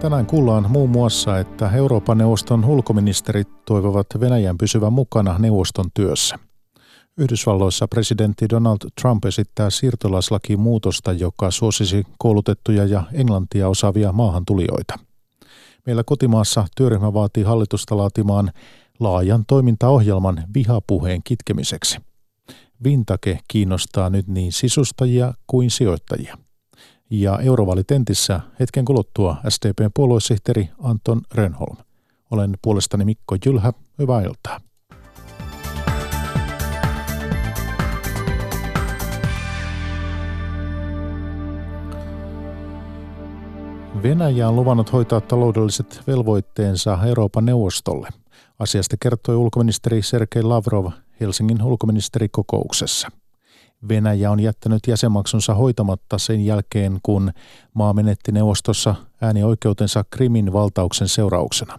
Tänään kuullaan muun muassa, että Euroopan neuvoston ulkoministerit toivovat Venäjän pysyvän mukana neuvoston työssä. Yhdysvalloissa presidentti Donald Trump esittää siirtolaislakiin muutosta, joka suosisi koulutettuja ja englantia osaavia maahantulijoita. Meillä kotimaassa työryhmä vaatii hallitusta laatimaan laajan toimintaohjelman vihapuheen kitkemiseksi. Vintake kiinnostaa nyt niin sisustajia kuin sijoittajia – ja eurovalitentissä hetken kuluttua SDPn puoluesihteeri Anton Rönholm. Olen puolestani Mikko Jylhä. Hyvää iltaa. Venäjä on luvannut hoitaa taloudelliset velvoitteensa Euroopan neuvostolle. Asiasta kertoi ulkoministeri Sergei Lavrov Helsingin ulkoministerikokouksessa. Venäjä on jättänyt jäsenmaksunsa hoitamatta sen jälkeen, kun maa menetti neuvostossa äänioikeutensa Krimin valtauksen seurauksena.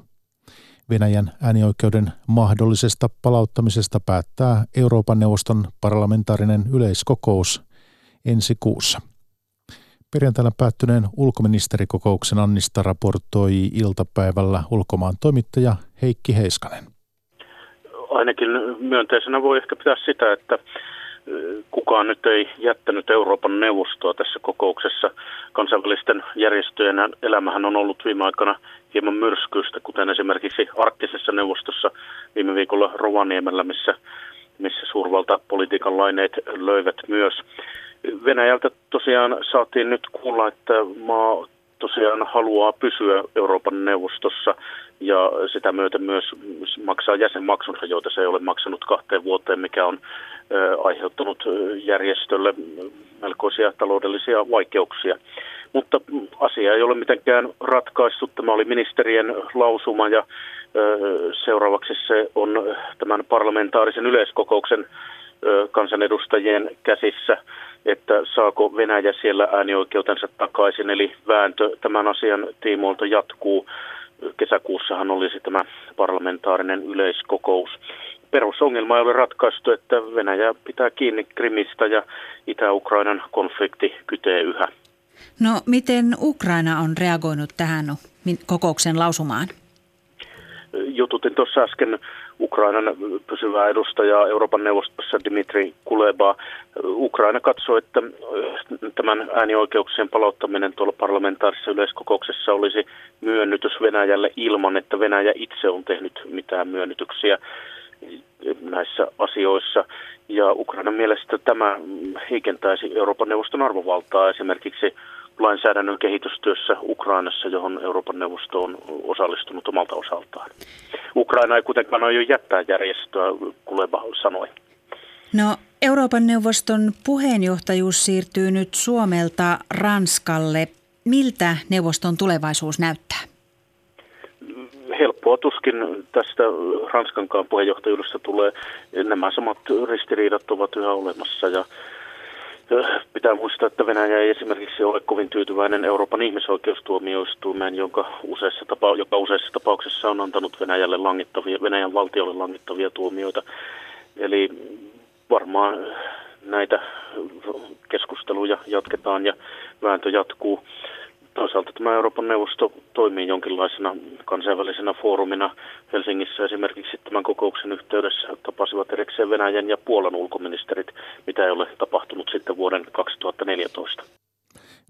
Venäjän äänioikeuden mahdollisesta palauttamisesta päättää Euroopan neuvoston parlamentaarinen yleiskokous ensi kuussa. Perjantaina päättyneen ulkoministerikokouksen Annista raportoi iltapäivällä ulkomaan toimittaja Heikki Heiskanen. Ainakin myönteisenä voi ehkä pitää sitä, että kukaan nyt ei jättänyt Euroopan neuvostoa tässä kokouksessa. Kansainvälisten järjestöjen elämähän on ollut viime aikana hieman myrskyistä, kuten esimerkiksi arktisessa neuvostossa viime viikolla Rovaniemellä, missä, missä suurvaltapolitiikan laineet löivät myös. Venäjältä tosiaan saatiin nyt kuulla, että maa tosiaan haluaa pysyä Euroopan neuvostossa ja sitä myöten myös maksaa jäsenmaksunsa, joita se ei ole maksanut kahteen vuoteen, mikä on aiheuttanut järjestölle melkoisia taloudellisia vaikeuksia. Mutta asia ei ole mitenkään ratkaistu. Tämä oli ministerien lausuma ja seuraavaksi se on tämän parlamentaarisen yleiskokouksen kansanedustajien käsissä, että saako Venäjä siellä äänioikeutensa takaisin. Eli vääntö tämän asian tiimoilta jatkuu. Kesäkuussahan olisi tämä parlamentaarinen yleiskokous perusongelma ei ole ratkaistu, että Venäjä pitää kiinni Krimistä ja Itä-Ukrainan konflikti kytee yhä. No miten Ukraina on reagoinut tähän kokouksen lausumaan? Jututin tuossa äsken Ukrainan pysyvää edustajaa Euroopan neuvostossa Dimitri Kuleba. Ukraina katsoi, että tämän äänioikeuksien palauttaminen tuolla parlamentaarisessa yleiskokouksessa olisi myönnytys Venäjälle ilman, että Venäjä itse on tehnyt mitään myönnytyksiä näissä asioissa. Ja Ukrainan mielestä tämä heikentäisi Euroopan neuvoston arvovaltaa esimerkiksi lainsäädännön kehitystyössä Ukrainassa, johon Euroopan neuvosto on osallistunut omalta osaltaan. Ukraina ei kuitenkaan aio jättää järjestöä, Kuleba sanoi. No Euroopan neuvoston puheenjohtajuus siirtyy nyt Suomelta Ranskalle. Miltä neuvoston tulevaisuus näyttää? helppoa tuskin tästä Ranskankaan puheenjohtajuudesta tulee. Nämä samat ristiriidat ovat yhä olemassa ja Pitää muistaa, että Venäjä ei esimerkiksi ole kovin tyytyväinen Euroopan ihmisoikeustuomioistuimeen, jonka useissa tapa- joka useissa tapauksissa on antanut Venäjälle langittavia, Venäjän valtiolle langittavia tuomioita. Eli varmaan näitä keskusteluja jatketaan ja vääntö jatkuu. Toisaalta tämä Euroopan neuvosto toimii jonkinlaisena kansainvälisenä foorumina. Helsingissä esimerkiksi tämän kokouksen yhteydessä tapasivat erikseen Venäjän ja Puolan ulkoministerit, mitä ei ole tapahtunut sitten vuoden 2014.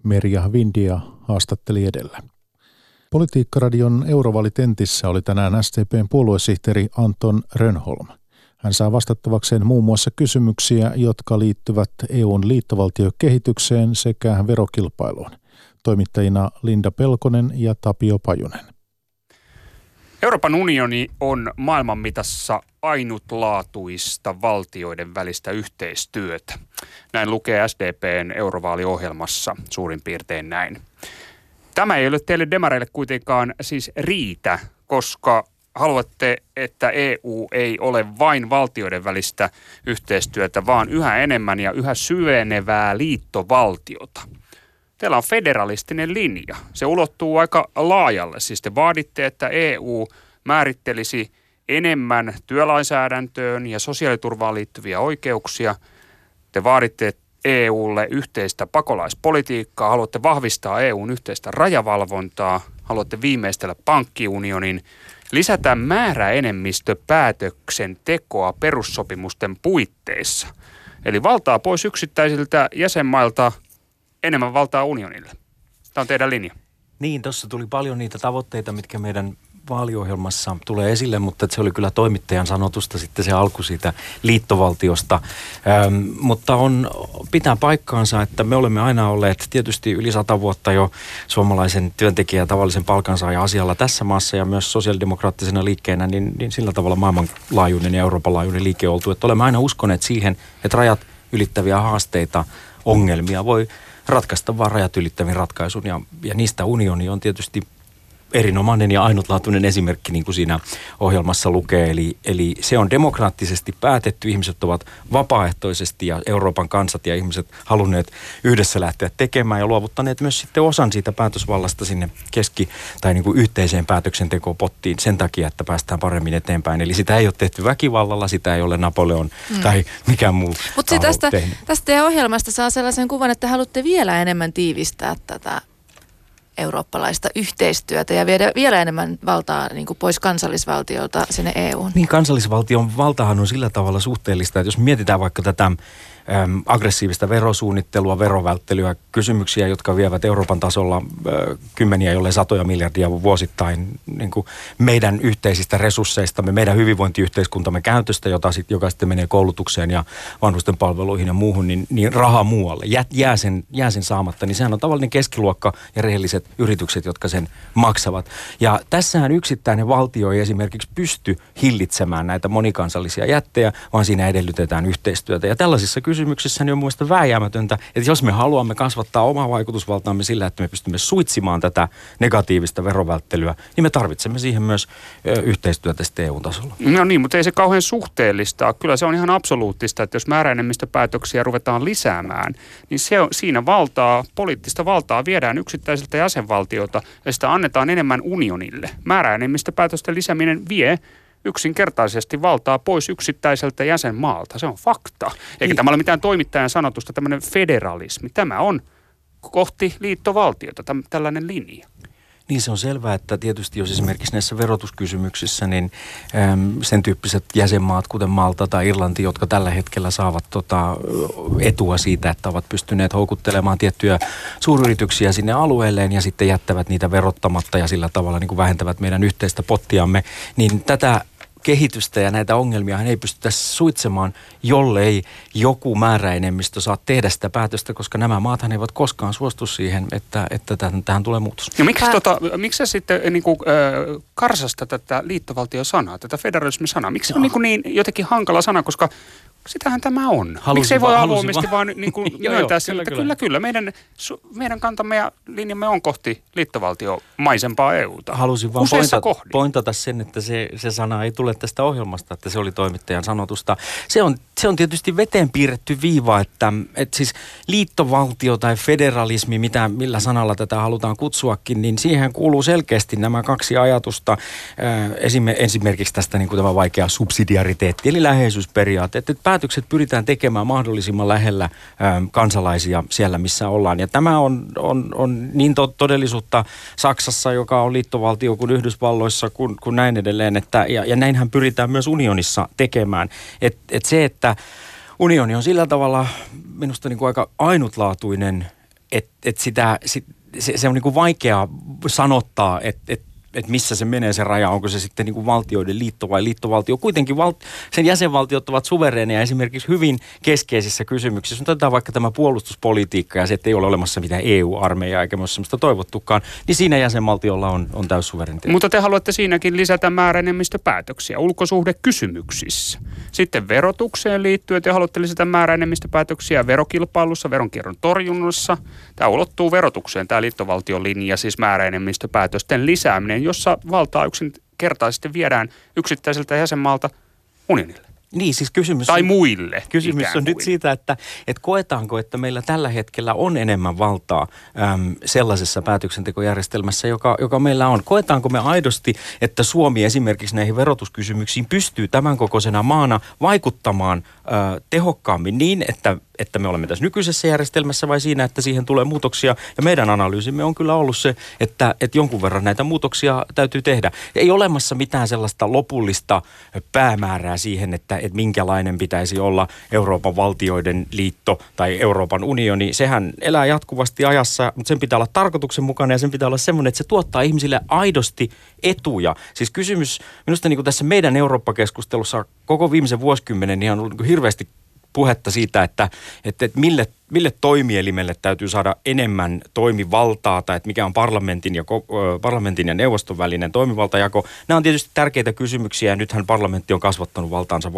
Merja Vindia haastatteli edellä. Politiikkaradion Eurovalitentissä oli tänään STPn puoluesihteeri Anton Rönholm. Hän saa vastattavakseen muun muassa kysymyksiä, jotka liittyvät EUn liittovaltiokehitykseen sekä verokilpailuun toimittajina Linda Pelkonen ja Tapio Pajunen. Euroopan unioni on maailman mitassa ainutlaatuista valtioiden välistä yhteistyötä. Näin lukee SDPn eurovaaliohjelmassa suurin piirtein näin. Tämä ei ole teille demareille kuitenkaan siis riitä, koska haluatte, että EU ei ole vain valtioiden välistä yhteistyötä, vaan yhä enemmän ja yhä syvenevää liittovaltiota – teillä on federalistinen linja. Se ulottuu aika laajalle. Siis te vaaditte, että EU määrittelisi enemmän työlainsäädäntöön ja sosiaaliturvaan liittyviä oikeuksia. Te vaaditte EUlle yhteistä pakolaispolitiikkaa, haluatte vahvistaa EUn yhteistä rajavalvontaa, haluatte viimeistellä pankkiunionin, lisätä määräenemmistöpäätöksen tekoa perussopimusten puitteissa. Eli valtaa pois yksittäisiltä jäsenmailta, enemmän valtaa unionille. Tämä on teidän linja. Niin, tuossa tuli paljon niitä tavoitteita, mitkä meidän vaaliohjelmassa tulee esille, mutta se oli kyllä toimittajan sanotusta sitten se alku siitä liittovaltiosta. Ähm, mutta on, pitää paikkaansa, että me olemme aina olleet tietysti yli sata vuotta jo suomalaisen työntekijän tavallisen palkansaajan asialla tässä maassa ja myös sosiaalidemokraattisena liikkeenä, niin, niin sillä tavalla maailmanlaajuinen ja Euroopan laajuinen liike oltu, että olemme aina uskoneet siihen, että rajat ylittäviä haasteita, ongelmia voi ratkaista vain rajat ylittävin ratkaisun ja, ja niistä unioni on tietysti erinomainen ja ainutlaatuinen esimerkki, niin kuin siinä ohjelmassa lukee. Eli, eli se on demokraattisesti päätetty. Ihmiset ovat vapaaehtoisesti ja Euroopan kansat ja ihmiset halunneet yhdessä lähteä tekemään ja luovuttaneet myös sitten osan siitä päätösvallasta sinne keski- tai niin kuin yhteiseen päätöksentekopottiin sen takia, että päästään paremmin eteenpäin. Eli sitä ei ole tehty väkivallalla, sitä ei ole Napoleon mm. tai mikään muu Mutta tästä, tästä teidän ohjelmasta saa sellaisen kuvan, että haluatte vielä enemmän tiivistää tätä eurooppalaista yhteistyötä ja viedä vielä enemmän valtaa niin kuin pois kansallisvaltiolta sinne EUun. Niin kansallisvaltion valtahan on sillä tavalla suhteellista, että jos mietitään vaikka tätä aggressiivista verosuunnittelua, verovälttelyä, kysymyksiä, jotka vievät Euroopan tasolla äh, kymmeniä, jolle satoja miljardia vuosittain niin kuin meidän yhteisistä resursseistamme, meidän hyvinvointiyhteiskuntamme käytöstä, jota sit, joka sitten menee koulutukseen ja vanhusten palveluihin ja muuhun, niin, niin raha muualle jää, jää, sen, jää sen saamatta. Niin sehän on tavallinen keskiluokka ja rehelliset yritykset, jotka sen maksavat. Ja tässähän yksittäinen valtio ei esimerkiksi pysty hillitsemään näitä monikansallisia jättejä, vaan siinä edellytetään yhteistyötä. Ja tällaisissa kysymyksissä niin on mielestäni vääjäämätöntä, että jos me haluamme kasvattaa omaa vaikutusvaltaamme sillä, että me pystymme suitsimaan tätä negatiivista verovälttelyä, niin me tarvitsemme siihen myös yhteistyötä EU-tasolla. No niin, mutta ei se kauhean suhteellista. Kyllä se on ihan absoluuttista, että jos määräenemmistöpäätöksiä ruvetaan lisäämään, niin se on, siinä valtaa, poliittista valtaa viedään yksittäisiltä jäsenvaltiota ja sitä annetaan enemmän unionille. Määräenemmistöpäätösten lisääminen vie yksinkertaisesti valtaa pois yksittäiseltä jäsenmaalta. Se on fakta. Eikä niin. tämä ole mitään toimittajan sanotusta, tämmöinen federalismi. Tämä on kohti liittovaltiota, täm, tällainen linja. Niin se on selvää, että tietysti jos esimerkiksi näissä verotuskysymyksissä, niin äm, sen tyyppiset jäsenmaat, kuten Malta tai Irlanti, jotka tällä hetkellä saavat tota, etua siitä, että ovat pystyneet houkuttelemaan tiettyjä suuryrityksiä sinne alueelleen ja sitten jättävät niitä verottamatta ja sillä tavalla niin kuin vähentävät meidän yhteistä pottiamme, niin tätä kehitystä ja näitä ongelmia ei pystytä suitsemaan, jollei joku määräenemmistö saa tehdä sitä päätöstä, koska nämä maathan eivät koskaan suostu siihen, että, että tähän, tähän tulee muutos. Ja miksi, Pää... tota, miksi sä sitten niin kuin, äh, karsasta tätä liittovaltiosanaa, tätä federalismisanaa? Miksi se on niin, kuin niin jotenkin hankala sana, koska Sitähän tämä on. Halusin Miksi ei voi va- avoimesti vaan niin kuin myöntää sillä, että kyllä, kyllä, meidän, su, meidän kantamme ja linjamme on kohti liittovaltiomaisempaa EUta. Halusin vaan pointata, pointata sen, että se, se sana ei tule tästä ohjelmasta, että se oli toimittajan sanotusta. Se on, se on tietysti veteen piirretty viiva, että, että siis liittovaltio tai federalismi, mitä, millä sanalla tätä halutaan kutsuakin, niin siihen kuuluu selkeästi nämä kaksi ajatusta. Esimerkiksi tästä niin kuin tämä vaikea subsidiariteetti, eli läheisyysperiaate, että päätökset pyritään tekemään mahdollisimman lähellä ä, kansalaisia siellä, missä ollaan. Ja tämä on, on, on niin to, todellisuutta Saksassa, joka on liittovaltio, kuin Yhdysvalloissa, kuin, kuin näin edelleen. Että, ja, ja näinhän pyritään myös unionissa tekemään. Et, et se, että unioni on sillä tavalla minusta niin kuin aika ainutlaatuinen, että et sitä, sit, se, se on niin kuin vaikea sanottaa, että et että missä se menee se raja, onko se sitten niin kuin valtioiden liitto vai liittovaltio. Kuitenkin val- sen jäsenvaltiot ovat suvereneja esimerkiksi hyvin keskeisissä kysymyksissä. Otetaan vaikka tämä puolustuspolitiikka ja se, että ei ole olemassa mitään EU-armeijaa eikä myös sellaista toivottukaan, niin siinä jäsenvaltiolla on, on täyssuvereniteetti. Mutta te haluatte siinäkin lisätä määräenemmistöpäätöksiä ulkosuhdekysymyksissä. Sitten verotukseen liittyen te haluatte lisätä määräenemmistöpäätöksiä verokilpailussa, veronkierron torjunnassa. Tämä ulottuu verotukseen, tämä liittovaltion linja, siis määräenemmistöpäätösten lisääminen jossa valtaa yksinkertaisesti viedään yksittäiseltä jäsenmaalta unionille. Niin, siis kysymys tai muille. Kysymys on kuin. nyt siitä, että, että koetaanko, että meillä tällä hetkellä on enemmän valtaa äm, sellaisessa päätöksentekojärjestelmässä, joka, joka meillä on. Koetaanko me aidosti, että Suomi esimerkiksi näihin verotuskysymyksiin pystyy tämän kokoisena maana vaikuttamaan äh, tehokkaammin niin, että että me olemme tässä nykyisessä järjestelmässä vai siinä, että siihen tulee muutoksia. Ja meidän analyysimme on kyllä ollut se, että, että jonkun verran näitä muutoksia täytyy tehdä. Ei olemassa mitään sellaista lopullista päämäärää siihen, että, että minkälainen pitäisi olla Euroopan valtioiden liitto tai Euroopan unioni. Sehän elää jatkuvasti ajassa, mutta sen pitää olla tarkoituksenmukainen ja sen pitää olla semmoinen, että se tuottaa ihmisille aidosti etuja. Siis kysymys, minusta niin kuin tässä meidän Eurooppa-keskustelussa koko viimeisen vuosikymmenen niin on ollut hirveästi puhetta siitä, että, että, että mille, mille toimielimelle täytyy saada enemmän toimivaltaa tai että mikä on parlamentin ja, parlamentin ja neuvoston välinen toimivaltajako. Nämä on tietysti tärkeitä kysymyksiä ja nythän parlamentti on kasvattanut valtaansa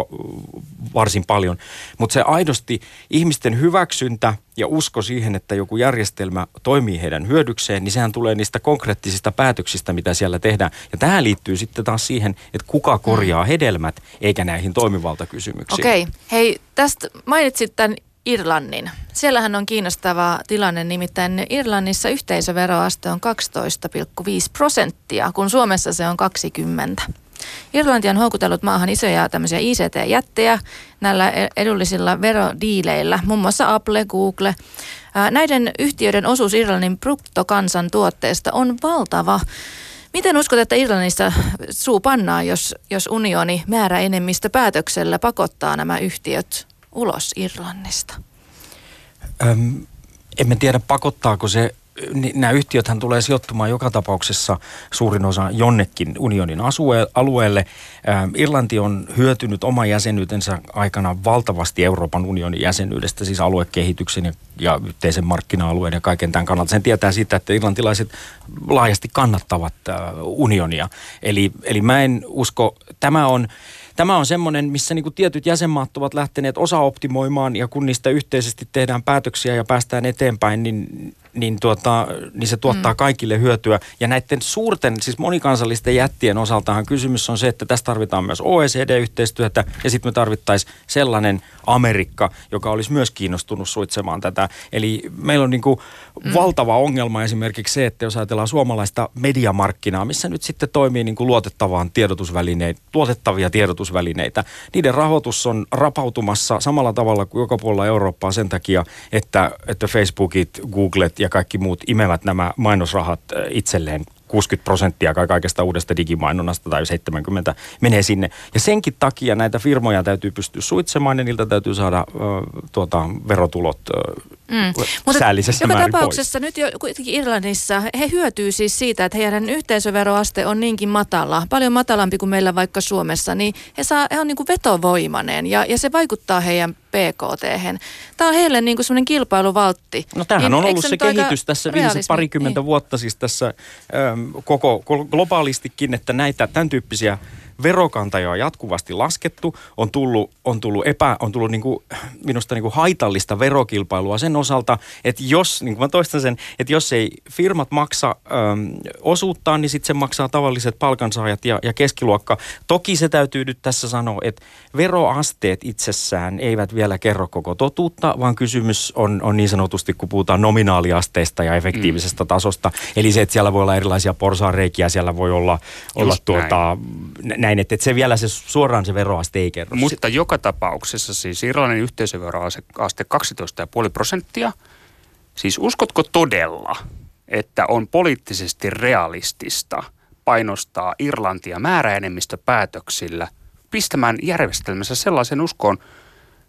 varsin paljon. Mutta se aidosti ihmisten hyväksyntä ja usko siihen, että joku järjestelmä toimii heidän hyödykseen, niin sehän tulee niistä konkreettisista päätöksistä, mitä siellä tehdään. Ja tämä liittyy sitten taas siihen, että kuka korjaa hedelmät, eikä näihin toimivaltakysymyksiin. Okei. Okay. Hei, tästä mainitsit tämän Irlannin. Siellähän on kiinnostava tilanne, nimittäin Irlannissa yhteisöveroaste on 12,5 prosenttia, kun Suomessa se on 20. Irlanti on houkutellut maahan isoja tämmöisiä ICT-jättejä näillä e- edullisilla verodiileillä, muun muassa Apple, Google. Näiden yhtiöiden osuus Irlannin bruttokansantuotteesta on valtava. Miten uskot, että Irlannissa suu pannaan, jos, jos unioni enemmistö päätöksellä pakottaa nämä yhtiöt ulos Irlannista? Öm, emme tiedä pakottaako se nämä yhtiöthän tulee sijoittumaan joka tapauksessa suurin osa jonnekin unionin alueelle. Irlanti on hyötynyt oman jäsenyytensä aikana valtavasti Euroopan unionin jäsenyydestä, siis aluekehityksen ja, ja yhteisen markkina-alueen ja kaiken tämän kannalta. Sen tietää sitä, että irlantilaiset laajasti kannattavat unionia. Eli, eli mä en usko, tämä on tämä on semmoinen, missä niin kuin tietyt jäsenmaat ovat lähteneet osaoptimoimaan ja kun niistä yhteisesti tehdään päätöksiä ja päästään eteenpäin, niin niin, tuota, niin se tuottaa mm. kaikille hyötyä. Ja näiden suurten, siis monikansallisten jättien osaltahan kysymys on se, että tässä tarvitaan myös OECD-yhteistyötä ja sitten me tarvittaisiin sellainen Amerikka, joka olisi myös kiinnostunut suitsemaan tätä. Eli meillä on niin kuin mm. valtava ongelma esimerkiksi se, että jos ajatellaan suomalaista mediamarkkinaa, missä nyt sitten toimii niin kuin luotettavaan tiedotusvälineitä, luotettavia tiedotusvälineitä, niiden rahoitus on rapautumassa samalla tavalla kuin joka puolella Eurooppaa sen takia, että, että Facebookit, Googlet ja kaikki muut imevät nämä mainosrahat äh, itselleen 60 prosenttia kaikesta uudesta digimainonnasta tai 70 menee sinne. Ja senkin takia näitä firmoja täytyy pystyä suitsemaan ja niiltä täytyy saada ö, tuota, verotulot ö, mm. säällisessä Joka tapauksessa pois. nyt jo kuitenkin Irlannissa he hyötyy siis siitä, että heidän yhteisöveroaste on niinkin matala, paljon matalampi kuin meillä vaikka Suomessa, niin he, saa, he on niin kuin vetovoimainen ja, ja se vaikuttaa heidän PKT. Tämä on heille niin kuin semmoinen kilpailuvaltti. No tämähän niin, on ollut se kehitys tässä viimeiset parikymmentä niin. vuotta siis tässä äm, koko globaalistikin, että näitä tämän tyyppisiä verokantoja on jatkuvasti laskettu, on tullut, on tullut, epä, on tullut niin kuin, minusta niin kuin haitallista verokilpailua sen osalta, että jos, niin kuin mä toistan sen, että jos ei firmat maksa äm, osuuttaan, niin sitten se maksaa tavalliset palkansaajat ja, ja keskiluokka. Toki se täytyy nyt tässä sanoa, että veroasteet itsessään eivät vielä kerro koko totuutta, vaan kysymys on, on niin sanotusti, kun puhutaan nominaaliasteista ja efektiivisestä mm. tasosta. Eli se, että siellä voi olla erilaisia porsaareikiä, siellä voi olla, olla tuota, näin näin, että, että se vielä se suoraan se veroaste ei kerro. Mutta sitä. joka tapauksessa siis Irlannin yhteisöveroaste 12,5 prosenttia. Siis uskotko todella, että on poliittisesti realistista painostaa Irlantia määräenemmistöpäätöksillä pistämään järjestelmässä sellaisen uskoon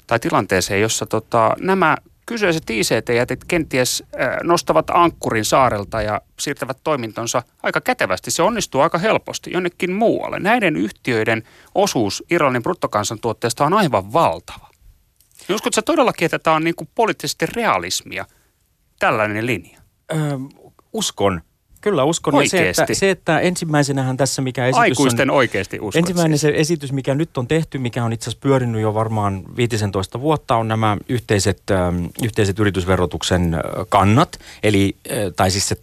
tai tilanteeseen, jossa tota, nämä kyseiset ICT-jätit kenties nostavat ankkurin saarelta ja siirtävät toimintonsa aika kätevästi. Se onnistuu aika helposti jonnekin muualle. Näiden yhtiöiden osuus Irlannin bruttokansantuotteesta on aivan valtava. Niin uskotko todellakin, että tämä on niin kuin poliittisesti realismia, tällainen linja? Öö, uskon. Kyllä uskon. Oikeasti. se, että, se, että ensimmäisenähän tässä mikä esitys Aikuisten on, oikeasti uskon. Ensimmäinen se esitys, mikä nyt on tehty, mikä on itse asiassa pyörinyt jo varmaan 15 vuotta, on nämä yhteiset, äh, yhteiset yritysverotuksen kannat. Eli, äh, tai siis se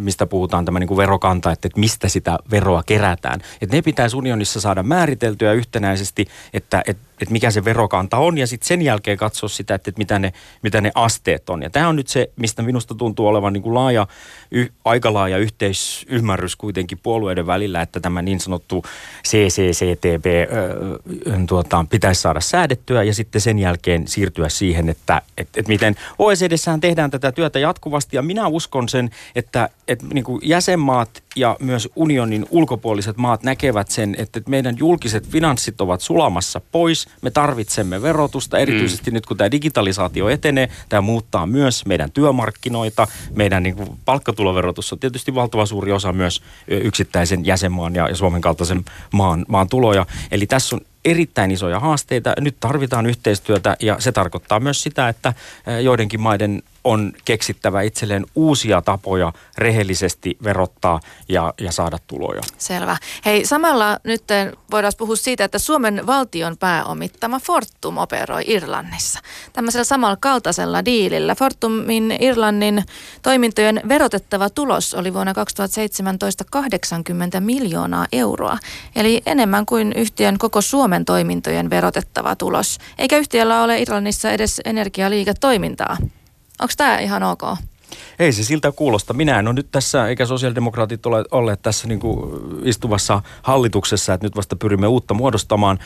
mistä puhutaan tämä niin kuin verokanta, että, että mistä sitä veroa kerätään. Että ne pitäisi unionissa saada määriteltyä yhtenäisesti, että, että, että mikä se verokanta on ja sitten sen jälkeen katsoa sitä, että, että mitä, ne, mitä ne asteet on. Ja tämä on nyt se, mistä minusta tuntuu olevan niin kuin laaja, y, aika laaja yhteisymmärrys kuitenkin puolueiden välillä, että tämä niin sanottu CCCTB ö, tuota, pitäisi saada säädettyä ja sitten sen jälkeen siirtyä siihen, että, että, että miten OECDssähän tehdään tätä työtä jatkuvasti ja minä uskon sen, että, että niin kuin jäsenmaat ja myös unionin ulkopuoliset maat näkevät sen, että meidän julkiset finanssit ovat sulamassa pois. Me tarvitsemme verotusta, erityisesti mm. nyt kun tämä digitalisaatio etenee. Tämä muuttaa myös meidän työmarkkinoita. Meidän niin kuin palkkatuloverotus on tietysti valtava suuri osa myös yksittäisen jäsenmaan ja, Suomen kaltaisen maan, maan tuloja. Eli tässä on erittäin isoja haasteita. Nyt tarvitaan yhteistyötä ja se tarkoittaa myös sitä, että joidenkin maiden on keksittävä itselleen uusia tapoja rehellisesti verottaa ja, ja saada tuloja. Selvä. Hei, samalla nyt voidaan puhua siitä, että Suomen valtion pääomittama Fortum operoi Irlannissa. Tämmöisellä samalla kaltaisella diilillä. Fortumin Irlannin toimintojen verotettava tulos oli vuonna 2017 80 miljoonaa euroa. Eli enemmän kuin yhtiön koko Suomen toimintojen verotettava tulos. Eikä yhtiöllä ole Irlannissa edes energialiiketoimintaa. Onko tämä ihan ok? Ei se siltä kuulosta. Minä en ole nyt tässä, eikä sosiaalidemokraatit ole olleet tässä niin kuin istuvassa hallituksessa, että nyt vasta pyrimme uutta muodostamaan.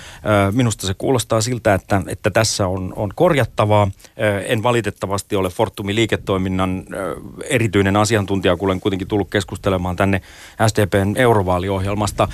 Minusta se kuulostaa siltä, että, että tässä on, on korjattavaa. En valitettavasti ole Fortumin liiketoiminnan erityinen asiantuntija, kun olen kuitenkin tullut keskustelemaan tänne SDPn eurovaaliohjelmasta,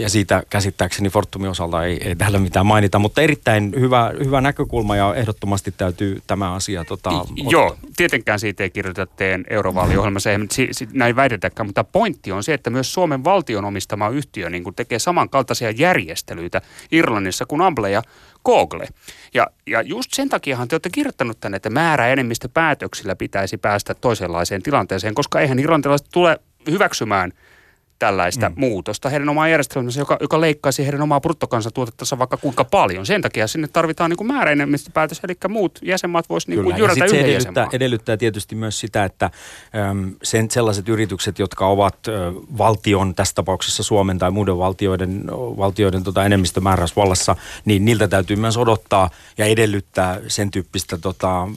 ja siitä käsittääkseni Fortumin osalta ei, ei täällä mitään mainita, mutta erittäin hyvä, hyvä näkökulma, ja ehdottomasti täytyy tämä asia tota, Joo, tietenkään siitä ei kirjoita teidän eurovaaliohjelmassa, ei si, si, näin väitetäkään, mutta pointti on se, että myös Suomen valtion omistama yhtiö niin tekee samankaltaisia järjestelyitä Irlannissa kuin Amble ja Google. Ja, ja just sen takiahan te olette kirjoittanut tänne, että määrä enemmistö päätöksillä pitäisi päästä toisenlaiseen tilanteeseen, koska eihän irlantilaiset tule hyväksymään – tällaista mm. muutosta heidän omaa järjestelmänsä, joka, joka leikkaisi heidän omaa bruttokansantuotettansa vaikka kuinka paljon. Sen takia sinne tarvitaan niin määräenemmistöpäätös, eli muut jäsenmaat voisivat niin jyrätä yhden edellyttää, edellyttää tietysti myös sitä, että äm, sen, sellaiset yritykset, jotka ovat ä, valtion, tässä tapauksessa Suomen tai muiden valtioiden, valtioiden tota, enemmistömääräysvallassa, niin niiltä täytyy myös odottaa ja edellyttää sen tyyppistä tota,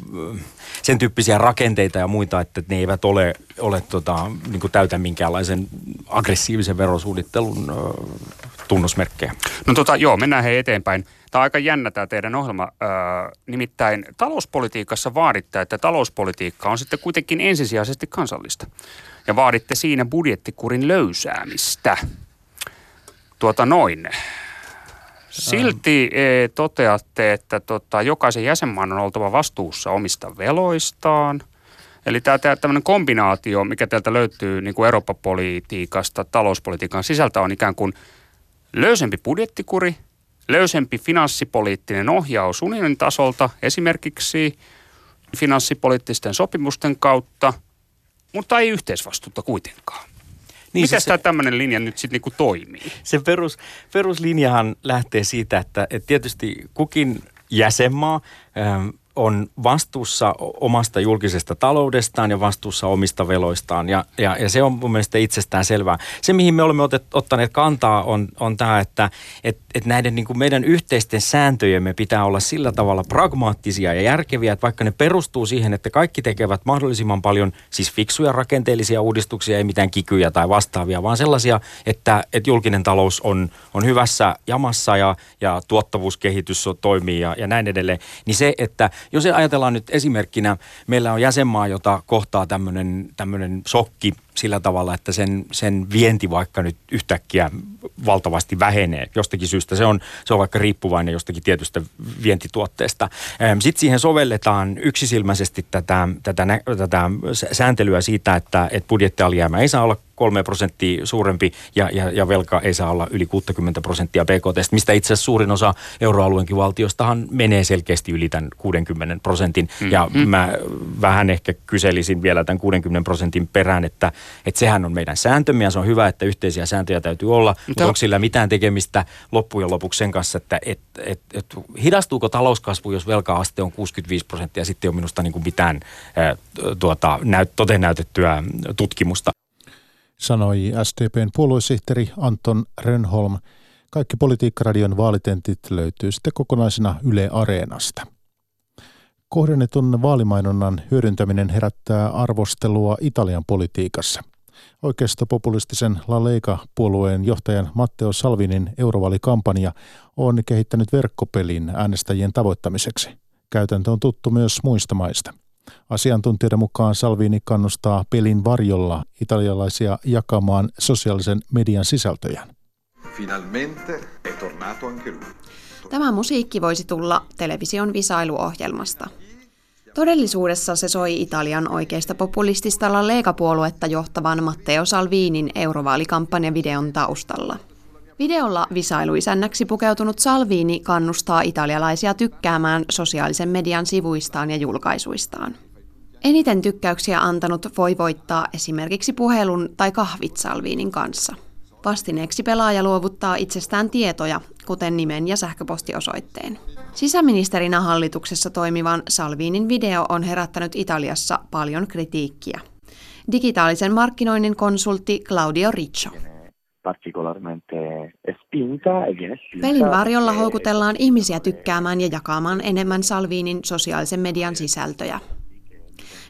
sen tyyppisiä rakenteita ja muita, että ne eivät ole, ole tota, niin kuin täytä minkäänlaisen aggressiivisen verosuunnittelun tunnusmerkkejä. No tota, joo, mennään he eteenpäin. Tämä on aika jännä tämä teidän ohjelma. Öö, nimittäin talouspolitiikassa vaaditte, että talouspolitiikka on sitten kuitenkin ensisijaisesti kansallista. Ja vaaditte siinä budjettikurin löysäämistä. Tuota noin. Silti e, toteatte, että tota, jokaisen jäsenmaan on oltava vastuussa omista veloistaan. Eli tämä tämmöinen kombinaatio, mikä teiltä löytyy niin kuin Eurooppa-politiikasta, talouspolitiikan sisältä on ikään kuin löysempi budjettikuri, löysempi finanssipoliittinen ohjaus unionin tasolta, esimerkiksi finanssipoliittisten sopimusten kautta, mutta ei yhteisvastuuta kuitenkaan. Niin Miten tämä tämmöinen linja nyt sitten niinku toimii? Se perus, peruslinjahan lähtee siitä, että, että tietysti kukin jäsenmaa ähm, on vastuussa omasta julkisesta taloudestaan ja vastuussa omista veloistaan. Ja, ja, ja se on mun mielestä itsestään selvää. Se, mihin me olemme otet, ottaneet kantaa, on, on tämä, että et, et näiden niin kuin meidän yhteisten sääntöjemme pitää olla sillä tavalla pragmaattisia ja järkeviä, että vaikka ne perustuu siihen, että kaikki tekevät mahdollisimman paljon siis fiksuja rakenteellisia uudistuksia, ei mitään kikyjä tai vastaavia, vaan sellaisia, että, että julkinen talous on, on hyvässä jamassa ja, ja tuottavuuskehitys toimii ja, ja näin edelleen, niin se, että jos ajatellaan nyt esimerkkinä, meillä on jäsenmaa, jota kohtaa tämmöinen sokki sillä tavalla, että sen, sen vienti vaikka nyt yhtäkkiä valtavasti vähenee jostakin syystä. Se on, se on vaikka riippuvainen jostakin tietystä vientituotteesta. Sitten siihen sovelletaan yksisilmäisesti tätä, tätä, tätä sääntelyä siitä, että, että budjettialijäämä ei saa olla 3 prosenttia suurempi ja, ja, ja velka ei saa olla yli 60 prosenttia BKT, mistä itse asiassa suurin osa euroalueenkin valtiostahan menee selkeästi yli tämän 60 prosentin. Mm-hmm. Ja mä vähän ehkä kyselisin vielä tämän 60 prosentin perään, että että sehän on meidän sääntömme ja se on hyvä, että yhteisiä sääntöjä täytyy olla, mutta, mutta onko sillä mitään tekemistä loppujen lopuksi sen kanssa, että et, et, et, hidastuuko talouskasvu, jos velka-aste on 65 prosenttia ja sitten on minusta niin kuin mitään ää, tuota, näyt, totenäytettyä tutkimusta. Sanoi SDPn puoluesihteeri Anton Rönholm. Kaikki Politiikkaradion vaalitentit löytyy sitten kokonaisena Yle Areenasta. Kohdennetun vaalimainonnan hyödyntäminen herättää arvostelua Italian politiikassa. Oikeistopopulistisen La Lega-puolueen johtajan Matteo Salvinin eurovaalikampanja on kehittänyt verkkopelin äänestäjien tavoittamiseksi. Käytäntö on tuttu myös muista maista. Asiantuntijoiden mukaan Salvini kannustaa pelin varjolla italialaisia jakamaan sosiaalisen median sisältöjään. Finalmente è tornato anche lui. Tämä musiikki voisi tulla television visailuohjelmasta. Todellisuudessa se soi Italian oikeista populistista La Lega-puoluetta johtavan Matteo Salvinin eurovaalikampanjavideon taustalla. Videolla visailuisännäksi pukeutunut Salvini kannustaa italialaisia tykkäämään sosiaalisen median sivuistaan ja julkaisuistaan. Eniten tykkäyksiä antanut voi voittaa esimerkiksi puhelun tai kahvit Salvinin kanssa – Vastineeksi pelaaja luovuttaa itsestään tietoja, kuten nimen ja sähköpostiosoitteen. Sisäministerinä hallituksessa toimivan Salvinin video on herättänyt Italiassa paljon kritiikkiä. Digitaalisen markkinoinnin konsultti Claudio Riccio. Pelin varjolla houkutellaan ihmisiä tykkäämään ja jakamaan enemmän Salvinin sosiaalisen median sisältöjä.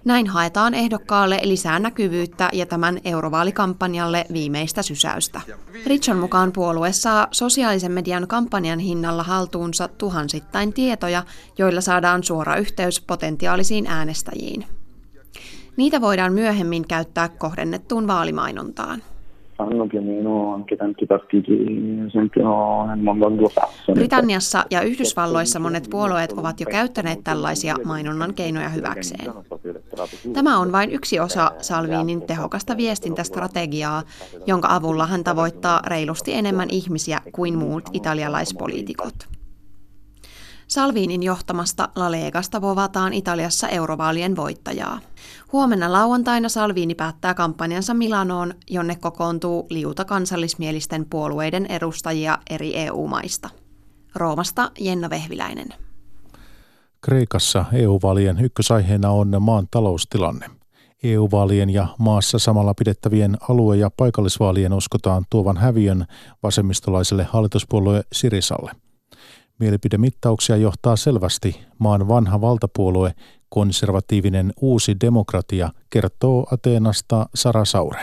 Näin haetaan ehdokkaalle lisää näkyvyyttä ja tämän eurovaalikampanjalle viimeistä sysäystä. Richon mukaan puolue saa sosiaalisen median kampanjan hinnalla haltuunsa tuhansittain tietoja, joilla saadaan suora yhteys potentiaalisiin äänestäjiin. Niitä voidaan myöhemmin käyttää kohdennettuun vaalimainontaan fanno più o meno anche tanti partiti, esempio nel mondo anglosassone. Britanniassa ja Yhdysvalloissa monet puolueet ovat jo käyttäneet tällaisia mainonnan keinoja hyväkseen. Tämä on vain yksi osa Salvinin tehokasta viestintästrategiaa, jonka avulla hän tavoittaa reilusti enemmän ihmisiä kuin muut italialaispoliitikot. Salvinin johtamasta La Legasta vovataan Italiassa eurovaalien voittajaa. Huomenna lauantaina Salvini päättää kampanjansa Milanoon, jonne kokoontuu liuta kansallismielisten puolueiden edustajia eri EU-maista. Roomasta Jenna Vehviläinen. Kreikassa EU-vaalien ykkösaiheena on maan taloustilanne. EU-vaalien ja maassa samalla pidettävien alue- ja paikallisvaalien uskotaan tuovan häviön vasemmistolaiselle hallituspuolue Sirisalle – Mielipidemittauksia johtaa selvästi maan vanha valtapuolue, konservatiivinen uusi demokratia, kertoo Ateenasta Sara Saure.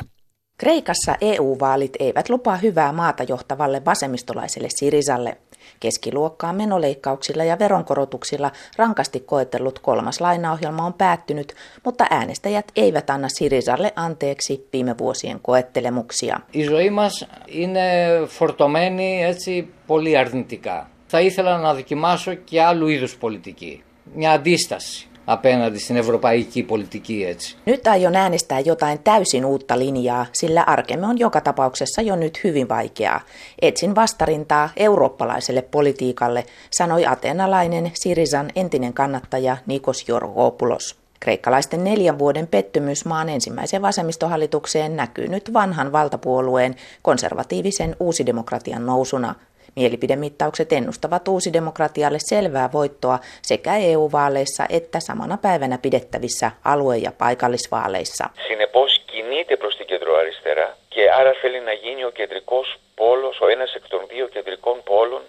Kreikassa EU-vaalit eivät lupaa hyvää maata johtavalle vasemmistolaiselle Sirisalle. Keskiluokkaa menoleikkauksilla ja veronkorotuksilla rankasti koetellut kolmas lainaohjelma on päättynyt, mutta äänestäjät eivät anna Sirisalle anteeksi viime vuosien koettelemuksia. Η ζωή μας είναι φορτωμένη έτσι πολύ αρνητικά θα ήθελα να δοκιμάσω και άλλου είδους πολιτική. Μια αντίσταση απέναντι στην ευρωπαϊκή πολιτική έτσι. Nyt aion äänestää jotain täysin uutta linjaa, sillä arkemme on joka tapauksessa jo nyt hyvin vaikeaa. Etsin vastarintaa eurooppalaiselle politiikalle, sanoi atenalainen Sirisan entinen kannattaja Nikos Jorgopoulos. Kreikkalaisten neljän vuoden pettymys maan ensimmäiseen vasemmistohallitukseen näkyy nyt vanhan valtapuolueen konservatiivisen uusidemokratian nousuna – Mielipidemittaukset ennustavat uusidemokratialle selvää voittoa sekä EU-vaaleissa että samana päivänä pidettävissä alue- ja paikallisvaaleissa. Συνεπώς κινείται προς την κεντροαριστερά και άρα θέλει να γίνει ο κεντρικός πόλος, ο ένας εκ των δύο κεντρικών πόλων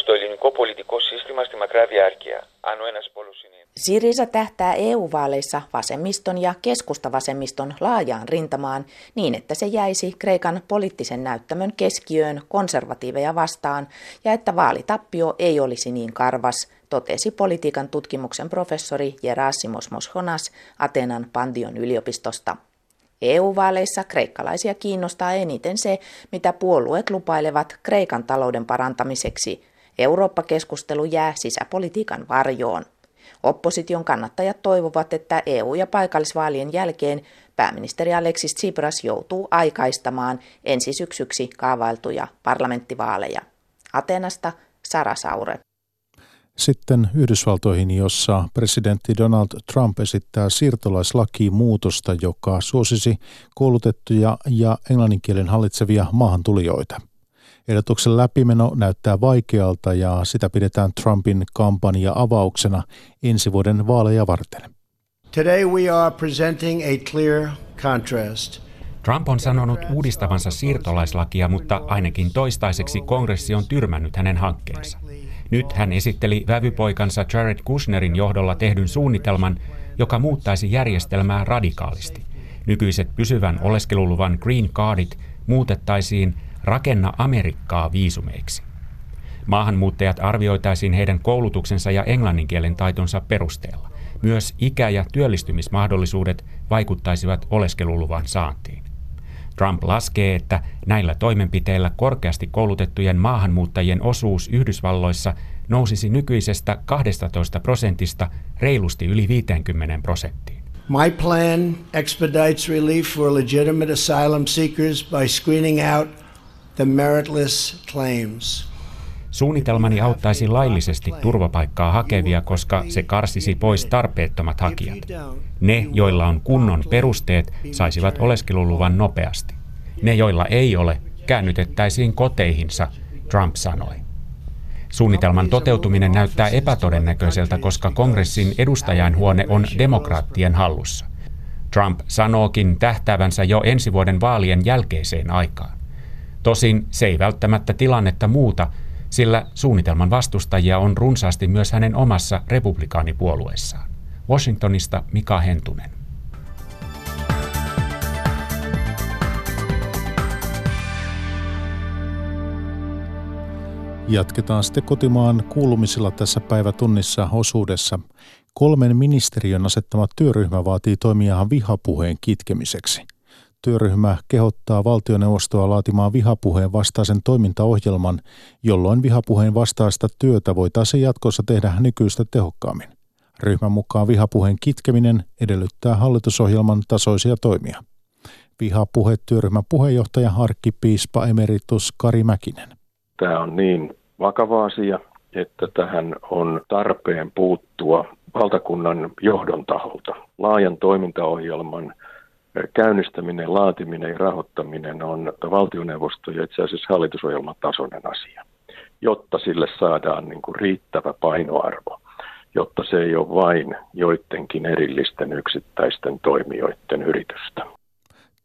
στο ελληνικό πολιτικό σύστημα στη μακρά διάρκεια. Αν ο ένας πόλος είναι Sirisa tähtää EU-vaaleissa vasemmiston ja keskustavasemmiston laajaan rintamaan niin, että se jäisi Kreikan poliittisen näyttämön keskiöön konservatiiveja vastaan ja että vaalitappio ei olisi niin karvas, totesi politiikan tutkimuksen professori Gerasimos Moshonas Atenan Pandion yliopistosta. EU-vaaleissa kreikkalaisia kiinnostaa eniten se, mitä puolueet lupailevat Kreikan talouden parantamiseksi. Eurooppa-keskustelu jää sisäpolitiikan varjoon. Opposition kannattajat toivovat, että EU- ja paikallisvaalien jälkeen pääministeri Alexis Tsipras joutuu aikaistamaan ensi syksyksi kaavailtuja parlamenttivaaleja. Atenasta Sara Saure. Sitten Yhdysvaltoihin, jossa presidentti Donald Trump esittää siirtolaislakiin muutosta, joka suosisi koulutettuja ja englanninkielen hallitsevia maahantulijoita. Ehdotuksen läpimeno näyttää vaikealta ja sitä pidetään Trumpin kampanja avauksena ensi vuoden vaaleja varten. Today we are presenting a clear contrast. Trump on sanonut uudistavansa siirtolaislakia, mutta ainakin toistaiseksi kongressi on tyrmännyt hänen hankkeensa. Nyt hän esitteli vävypoikansa Jared Kushnerin johdolla tehdyn suunnitelman, joka muuttaisi järjestelmää radikaalisti. Nykyiset pysyvän oleskeluluvan green cardit muutettaisiin rakenna Amerikkaa viisumeiksi. Maahanmuuttajat arvioitaisiin heidän koulutuksensa ja englanninkielen taitonsa perusteella. Myös ikä- ja työllistymismahdollisuudet vaikuttaisivat oleskeluluvan saantiin. Trump laskee, että näillä toimenpiteillä korkeasti koulutettujen maahanmuuttajien osuus Yhdysvalloissa nousisi nykyisestä 12 prosentista reilusti yli 50 prosenttiin. My plan expedites relief for legitimate asylum seekers by screening out the meritless claims. Suunnitelmani auttaisi laillisesti turvapaikkaa hakevia, koska se karsisi pois tarpeettomat hakijat. Ne, joilla on kunnon perusteet, saisivat oleskeluluvan nopeasti. Ne, joilla ei ole, käännytettäisiin koteihinsa, Trump sanoi. Suunnitelman toteutuminen näyttää epätodennäköiseltä, koska kongressin edustajainhuone on demokraattien hallussa. Trump sanookin tähtäävänsä jo ensi vuoden vaalien jälkeiseen aikaan. Tosin se ei välttämättä tilannetta muuta, sillä suunnitelman vastustajia on runsaasti myös hänen omassa republikaanipuolueessaan. Washingtonista Mika Hentunen. Jatketaan sitten kotimaan kuulumisilla tässä päivätunnissa osuudessa. Kolmen ministeriön asettama työryhmä vaatii toimia vihapuheen kitkemiseksi. Työryhmä kehottaa valtioneuvostoa laatimaan vihapuheen vastaisen toimintaohjelman, jolloin vihapuheen vastaista työtä voitaisiin jatkossa tehdä nykyistä tehokkaammin. Ryhmän mukaan vihapuheen kitkeminen edellyttää hallitusohjelman tasoisia toimia. Vihapuhe-työryhmän puheenjohtaja arkkipiispa emeritus Kari Mäkinen. Tämä on niin vakava asia, että tähän on tarpeen puuttua valtakunnan johdon taholta. Laajan toimintaohjelman käynnistäminen, laatiminen ja rahoittaminen on valtioneuvosto ja itse asiassa hallitusohjelman tasoinen asia, jotta sille saadaan niin kuin riittävä painoarvo, jotta se ei ole vain joidenkin erillisten yksittäisten toimijoiden yritystä.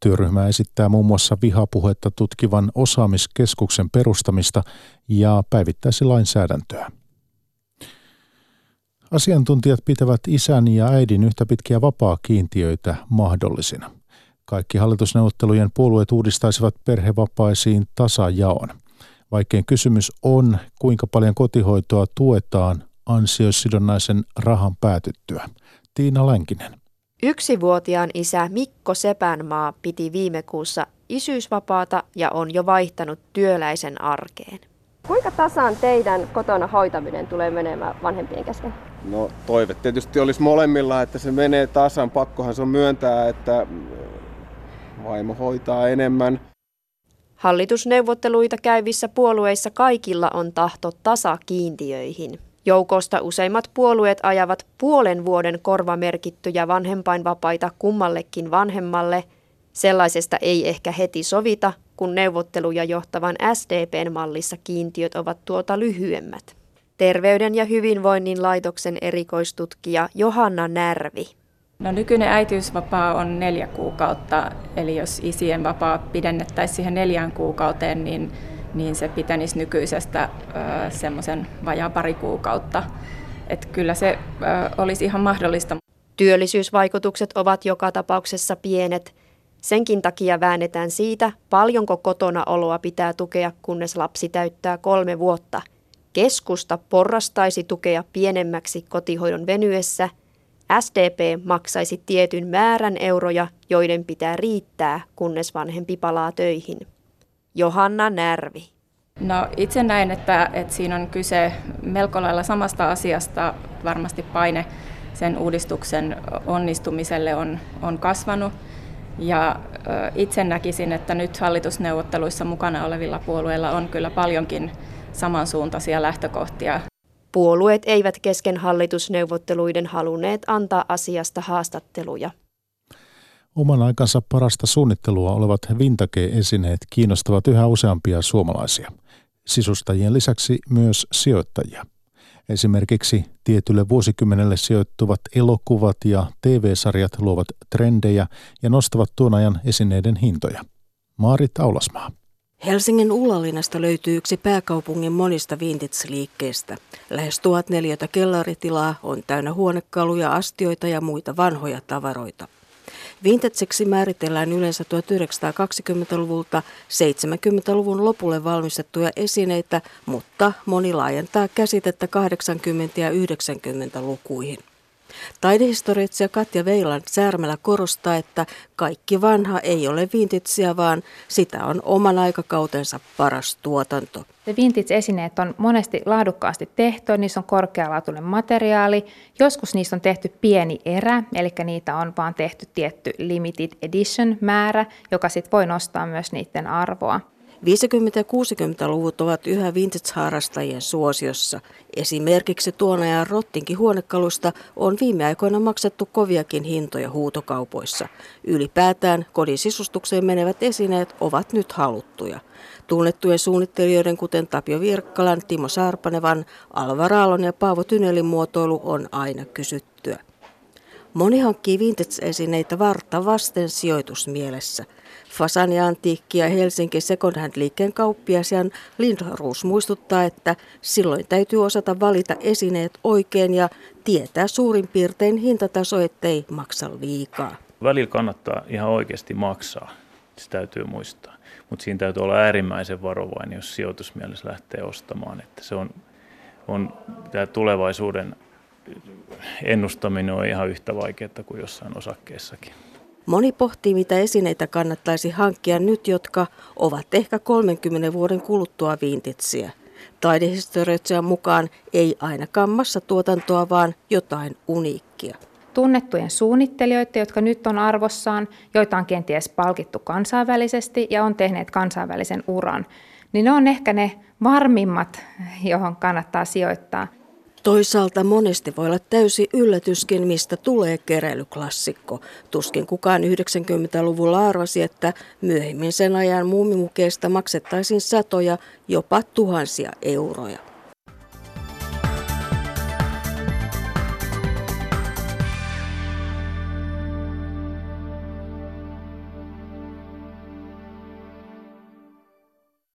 Työryhmä esittää muun muassa vihapuhetta tutkivan osaamiskeskuksen perustamista ja päivittäisi lainsäädäntöä. Asiantuntijat pitävät isän ja äidin yhtä pitkiä vapaa-kiintiöitä mahdollisina. Kaikki hallitusneuvottelujen puolueet uudistaisivat perhevapaisiin tasajaon. Vaikein kysymys on, kuinka paljon kotihoitoa tuetaan ansiosidonnaisen rahan päätyttyä. Tiina Länkinen. Yksivuotiaan isä Mikko Sepänmaa piti viime kuussa isyysvapaata ja on jo vaihtanut työläisen arkeen. Kuinka tasan teidän kotona hoitaminen tulee menemään vanhempien kesken? No toive tietysti olisi molemmilla, että se menee tasan. Pakkohan se on myöntää, että vaimo hoitaa enemmän. Hallitusneuvotteluita käyvissä puolueissa kaikilla on tahto tasakiintiöihin. Joukosta useimmat puolueet ajavat puolen vuoden korvamerkittyjä vanhempainvapaita kummallekin vanhemmalle. Sellaisesta ei ehkä heti sovita, kun neuvotteluja johtavan SDPn mallissa kiintiöt ovat tuota lyhyemmät. Terveyden ja hyvinvoinnin laitoksen erikoistutkija Johanna Närvi. No nykyinen äitiysvapaa on neljä kuukautta, eli jos isien vapaa pidennettäisiin siihen neljään kuukauteen, niin niin se pitäisi nykyisestä semmoisen vajaa pari kuukautta. Että kyllä se ö, olisi ihan mahdollista. Työllisyysvaikutukset ovat joka tapauksessa pienet. Senkin takia väännetään siitä, paljonko kotona oloa pitää tukea, kunnes lapsi täyttää kolme vuotta. Keskusta porrastaisi tukea pienemmäksi kotihoidon venyessä. SDP maksaisi tietyn määrän euroja, joiden pitää riittää, kunnes vanhempi palaa töihin. Johanna Närvi. No itse näen, että, että siinä on kyse melko lailla samasta asiasta. Varmasti paine sen uudistuksen onnistumiselle on, on kasvanut. Ja itse näkisin, että nyt hallitusneuvotteluissa mukana olevilla puolueilla on kyllä paljonkin samansuuntaisia lähtökohtia. Puolueet eivät kesken hallitusneuvotteluiden halunneet antaa asiasta haastatteluja. Oman aikansa parasta suunnittelua olevat vintage-esineet kiinnostavat yhä useampia suomalaisia. Sisustajien lisäksi myös sijoittajia. Esimerkiksi tietylle vuosikymmenelle sijoittuvat elokuvat ja TV-sarjat luovat trendejä ja nostavat tuon ajan esineiden hintoja. Maarit Aulasmaa. Helsingin Ullalinasta löytyy yksi pääkaupungin monista vintage-liikkeistä. Lähes tuhat neliötä kellaritilaa on täynnä huonekaluja, astioita ja muita vanhoja tavaroita. Vintageksi määritellään yleensä 1920-luvulta 70-luvun lopulle valmistettuja esineitä, mutta moni laajentaa käsitettä 80- ja 90-lukuihin. Taidehistorioitsija Katja Veilan Särmälä korostaa, että kaikki vanha ei ole vintitsia, vaan sitä on oman aikakautensa paras tuotanto. Vintage-esineet on monesti laadukkaasti tehty, niissä on korkealaatuinen materiaali. Joskus niistä on tehty pieni erä, eli niitä on vaan tehty tietty limited edition määrä, joka sitten voi nostaa myös niiden arvoa. 50- ja 60-luvut ovat yhä vintage-harrastajien suosiossa. Esimerkiksi tuon ajan rottinkin huonekalusta on viime aikoina maksettu koviakin hintoja huutokaupoissa. Ylipäätään kodin sisustukseen menevät esineet ovat nyt haluttuja. Tunnettujen suunnittelijoiden kuten Tapio Virkkalan, Timo Sarpanevan, Alva Raalon ja Paavo Tynelin muotoilu on aina kysyttyä. Moni hankkii vintage-esineitä varta vasten sijoitusmielessä – Fasani Antiikki ja Helsinki Second Hand liikkeen kauppias Jan muistuttaa, että silloin täytyy osata valita esineet oikein ja tietää suurin piirtein hintataso, ettei maksa liikaa. Välillä kannattaa ihan oikeasti maksaa, se täytyy muistaa. Mutta siinä täytyy olla äärimmäisen varovainen, jos sijoitusmielessä lähtee ostamaan. Että se on, on tämä tulevaisuuden ennustaminen on ihan yhtä vaikeaa kuin jossain osakkeessakin. Moni pohtii, mitä esineitä kannattaisi hankkia nyt, jotka ovat ehkä 30 vuoden kuluttua vintitsiä. Taidehistorioitsijan mukaan ei ainakaan massatuotantoa, vaan jotain uniikkia. Tunnettujen suunnittelijoiden, jotka nyt on arvossaan, joita on kenties palkittu kansainvälisesti ja on tehneet kansainvälisen uran, niin ne on ehkä ne varmimmat, johon kannattaa sijoittaa. Toisaalta monesti voi olla täysi yllätyskin, mistä tulee keräilyklassikko. Tuskin kukaan 90-luvulla arvasi, että myöhemmin sen ajan muumimukeista maksettaisiin satoja, jopa tuhansia euroja.